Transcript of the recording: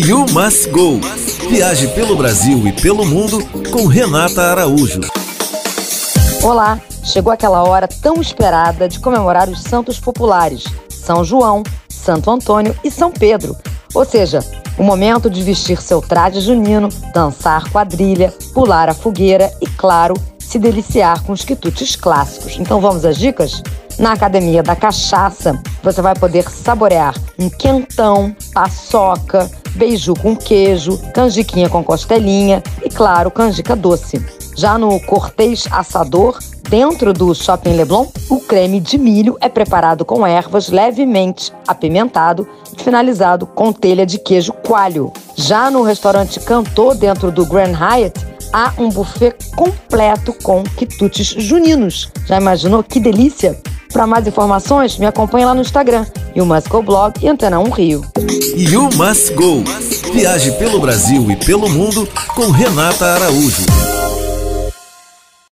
You Must Go. Viaje pelo Brasil e pelo mundo com Renata Araújo. Olá, chegou aquela hora tão esperada de comemorar os santos populares: São João, Santo Antônio e São Pedro. Ou seja, o momento de vestir seu traje junino, dançar quadrilha, pular a fogueira e, claro, se deliciar com os quitutes clássicos. Então vamos às dicas? Na Academia da Cachaça, você vai poder saborear um quentão, paçoca, beiju com queijo, canjiquinha com costelinha e, claro, canjica doce. Já no Cortês Assador, dentro do Shopping Leblon, o creme de milho é preparado com ervas levemente apimentado e finalizado com telha de queijo coalho. Já no restaurante Cantor, dentro do Grand Hyatt, há um buffet completo com quitutes juninos. Já imaginou que delícia? Para mais informações, me acompanhe lá no Instagram, You Must Go Blog e Antena 1 Rio. You Must Go. Viaje pelo Brasil e pelo mundo com Renata Araújo.